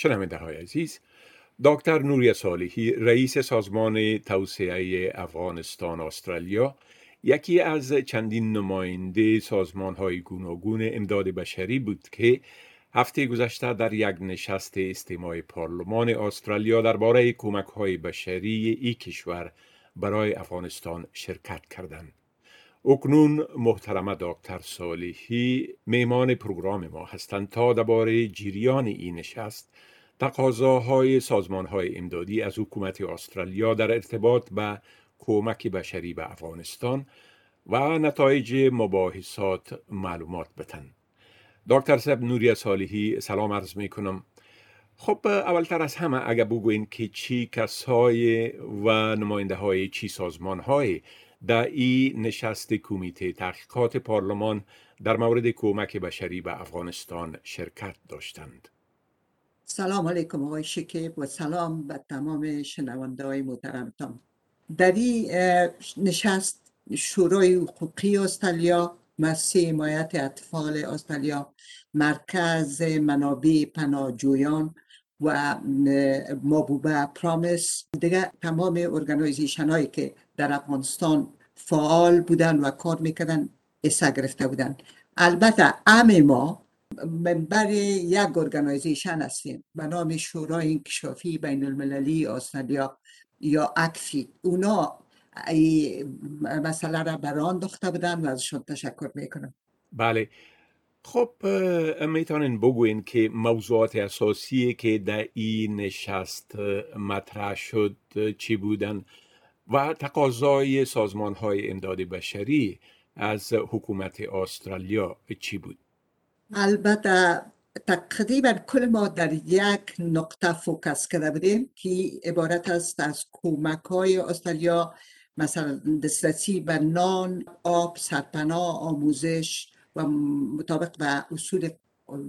شنونده های عزیز دکتر نوری صالحی رئیس سازمان توسعه افغانستان استرالیا یکی از چندین نماینده سازمان های گوناگون امداد بشری بود که هفته گذشته در یک نشست استماع پارلمان استرالیا درباره کمک های بشری ای کشور برای افغانستان شرکت کردند. اکنون محترم دکتر صالحی میمان پروگرام ما هستند تا درباره جریان این نشست تقاضاهای سازمان های امدادی از حکومت استرالیا در ارتباط به کمک بشری به افغانستان و نتایج مباحثات معلومات بتن. دکتر سب نوری صالحی سلام عرض می کنم خب اولتر از همه اگر بگوین که چی کسای و نماینده های چی سازمان های در این نشست کمیته تحقیقات پارلمان در مورد کمک بشری به افغانستان شرکت داشتند؟ سلام علیکم آقای شکیب و سلام به تمام شنونده های محترمتان در این نشست شورای حقوقی استرالیا مسی حمایت اطفال استرالیا مرکز منابع پناهجویان و مابوبه پرامیس دیگه تمام ارگانیزیشن هایی که در افغانستان فعال بودن و کار می‌کردن ایسا گرفته بودن. البته ام ما منبر یک ارگانیزیشن هستیم. به نام شورای انکشافی بین المللی استرالیا یا اکفی اونا مسئله را بران داخته بودن و ازشون تشکر می‌کنم. بله. خب می‌تونین بگوین که موضوعات اساسی که در این نشست مطرح شد چی بودن و تقاضای سازمان های امداد بشری از حکومت استرالیا چی بود؟ البته تقریبا کل ما در یک نقطه فوکس کرده بودیم که عبارت است از کمک های استرالیا مثلا دسترسی به نان، آب، سرپناه، آموزش و مطابق به اصول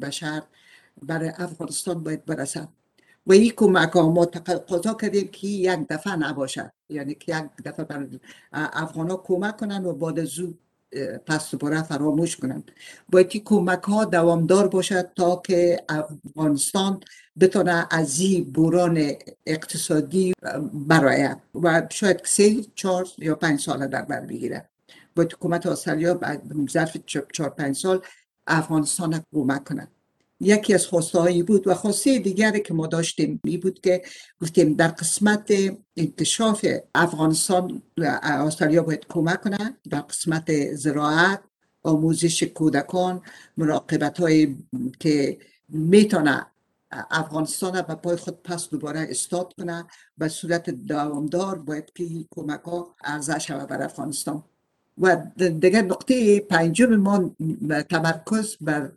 بشر برای افغانستان باید برسد. و این کمک ها ما تقاضا کردیم که یک دفعه نباشد. یعنی که یک دفعه بر افغان ها کمک کنن و بعد زود پس دوباره فراموش کنند. باید که کمک ها دوامدار باشد تا که افغانستان بتونه از این بوران اقتصادی برای و شاید سه چهار یا پنج سال در بر بگیره. باید حکومت بعد ظرف چهار پنج سال افغانستان کمک کنند یکی از خواسته بود و خواسته دیگری که ما داشتیم می بود که گفتیم در قسمت انکشاف افغانستان و استرالیا باید کمک کنه در قسمت زراعت آموزش کودکان مراقبت های که می‌تونه افغانستان به پای خود پس دوباره استاد کنه به صورت دوامدار باید که کمک ها ارزش شود بر افغانستان. و دیگر نقطه پنجم ما تمرکز بر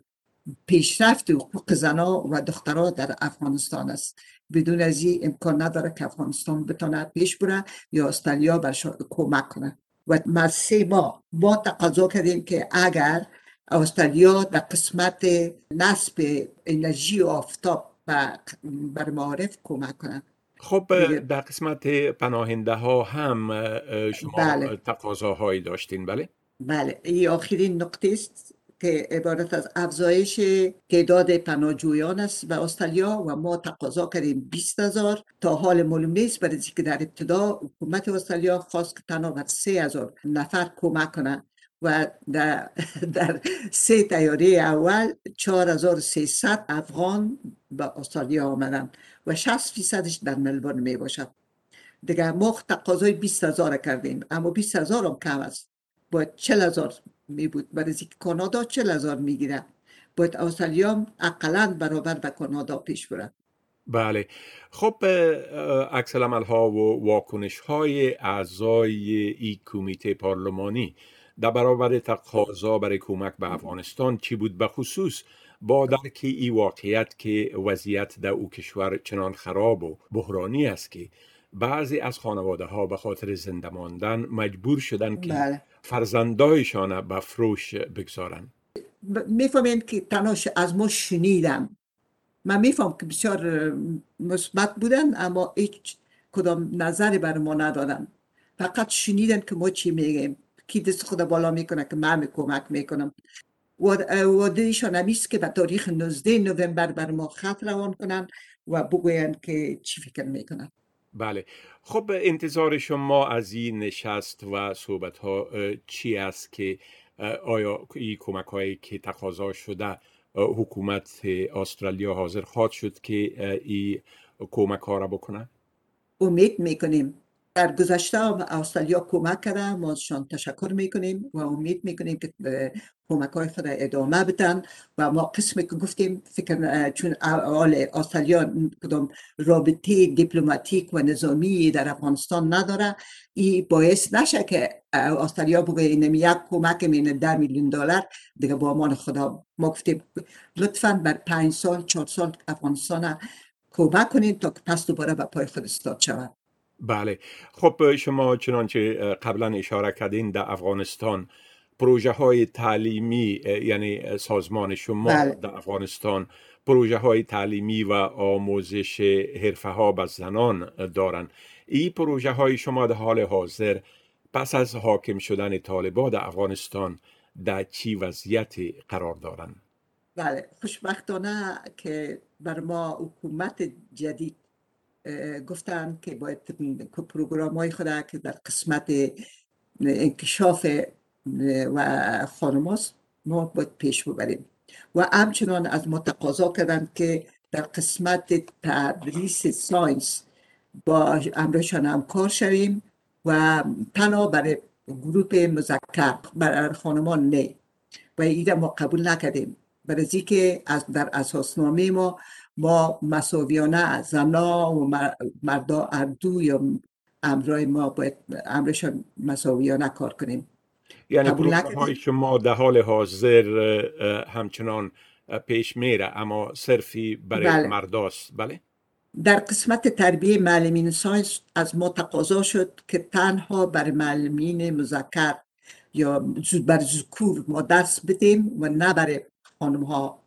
پیشرفت حقوق زنا و دخترها در افغانستان است. بدون از این امکان نداره که افغانستان بتونه پیش بره یا استرالیا برش کمک کنه. و مرسی ما ما تقاضا کردیم که اگر استرالیا در قسمت نصب انرژی آفتاب بر معارف کمک کنه. خب در قسمت پناهنده ها هم شما بله. تقاضاهایی داشتین بله؟ بله. این آخرین نقطه است. که عبارت از افزایش تعداد پناهجویان است به استرالیا و ما تقاضا کردیم 20 هزار تا حال معلوم نیست برای که در ابتدا حکومت استرالیا خواست که تنها بر 3 هزار نفر کمک کنه و در, در سه تیاره اول 4300 افغان به استرالیا آمدن و 60 فیصدش در ملبورن می باشد. دیگه ما تقاضای 20 هزار کردیم اما 20 هزار هم کم است. باید 40 هزار می بود. برای اینکه کانادا 40 هزار می‌گیره باید استرالیا اقلا برابر به کانادا پیش بره بله. خب عکس ها و واکنش های اعضای ای کمیته پارلمانی در برابر تقاضا برای کمک به افغانستان چی بود؟ به خصوص با درک ای واقعیت که وضعیت در او کشور چنان خراب و بحرانی است که بعضی از خانواده ها به خاطر زنده ماندن مجبور شدن که بله. فرزندایشان به فروش بگذارن می‌فهمین که تناش از ما شنیدم من میفهم که بسیار مثبت بودن اما هیچ کدام نظری بر ما ندادن. فقط شنیدن که ما چی میگیم. کی دست خود بالا می‌کنه که من کمک می‌کنم. وعدهشان همیست که به تاریخ 19 نوامبر بر ما خط روان کنن و بگویند که چی فکر می‌کنن بله خب انتظار شما از این نشست و صحبت ها چی است که آیا این کمک هایی که تقاضا شده حکومت استرالیا حاضر خواهد شد که این کمک ها را بکنه؟ امید می‌کنیم در گذشته استرالیا کمک کرده. ما ازشان تشکر می‌کنیم و امید می‌کنیم که کمک های خود ادامه بدن و ما قسمی که گفتیم فکر چون اول استرالیا کدام رابطه دیپلماتیک و نظامی در افغانستان نداره این باعث نشه که استرالیا بگه اینم یک کمک مین ده میلیون دلار دیگه با امان خدا ما گفتیم لطفا بر پنج سال چهار سال افغانستان کمک کنید تا که پس دوباره به پای خود استاد شود. بله. خب شما چنانچه قبلا اشاره کردین در افغانستان پروژه های تعلیمی یعنی سازمان شما بله. در افغانستان پروژه های تعلیمی و آموزش حرفه ها به زنان دارند این پروژه های شما در حال حاضر پس از حاکم شدن طالبان در افغانستان در چی وضعیت قرار دارند بله. خوشبختانه که بر ما حکومت جدید گفتن که باید پروگرام های خود که در قسمت انکشاف و خانماست ما باید پیش ببریم. و همچنان از ما تقاضا کردن که در قسمت تدریس science با امرشان همکار شویم و تنها برای گروپ مذکر برای خانمان نه. و ایده ما قبول نکردیم. برای که از در اساسنامه ما ما مساویانه زنا و مردا اردو یا امرای ما باید امرشان مساویانه کار کنیم. یعنی های شما در حال حاضر همچنان پیش میره اما صرفی برای بله. مرداست. بله؟ در قسمت تربیه معلمین ساینس از ما تقاضا شد که تنها بر معلمین مذکر یا بر ذکور ما درس بدیم و نه برای خانم ها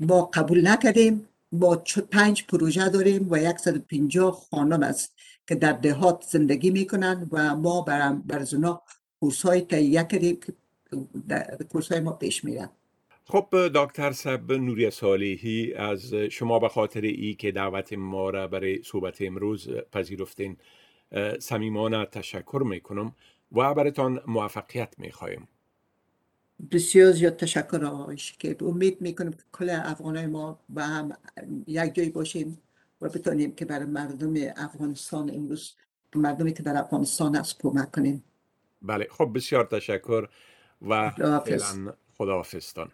ما قبول نکردیم. با پنج پروژه داریم و 150 خانم است که در دهات زندگی می‌کنن و ما بر, بر زنا کورس های تهیه کردیم که کورس ما پیش میرن. خب دکتر سب نوری صالحی از شما به خاطر ای که دعوت ما را برای صحبت امروز پذیرفتین صمیمانه تشکر می‌کنم و براتان موفقیت می‌خوایم. بسیار زیاد تشکر آقای که امید می‌کنم که کل افغانای ما با هم یک جایی باشیم و بتونیم که برای مردم افغانستان امروز مردمی که در افغانستان است کمک کنیم. بله. خب بسیار تشکر و فعلا خداحافظتان.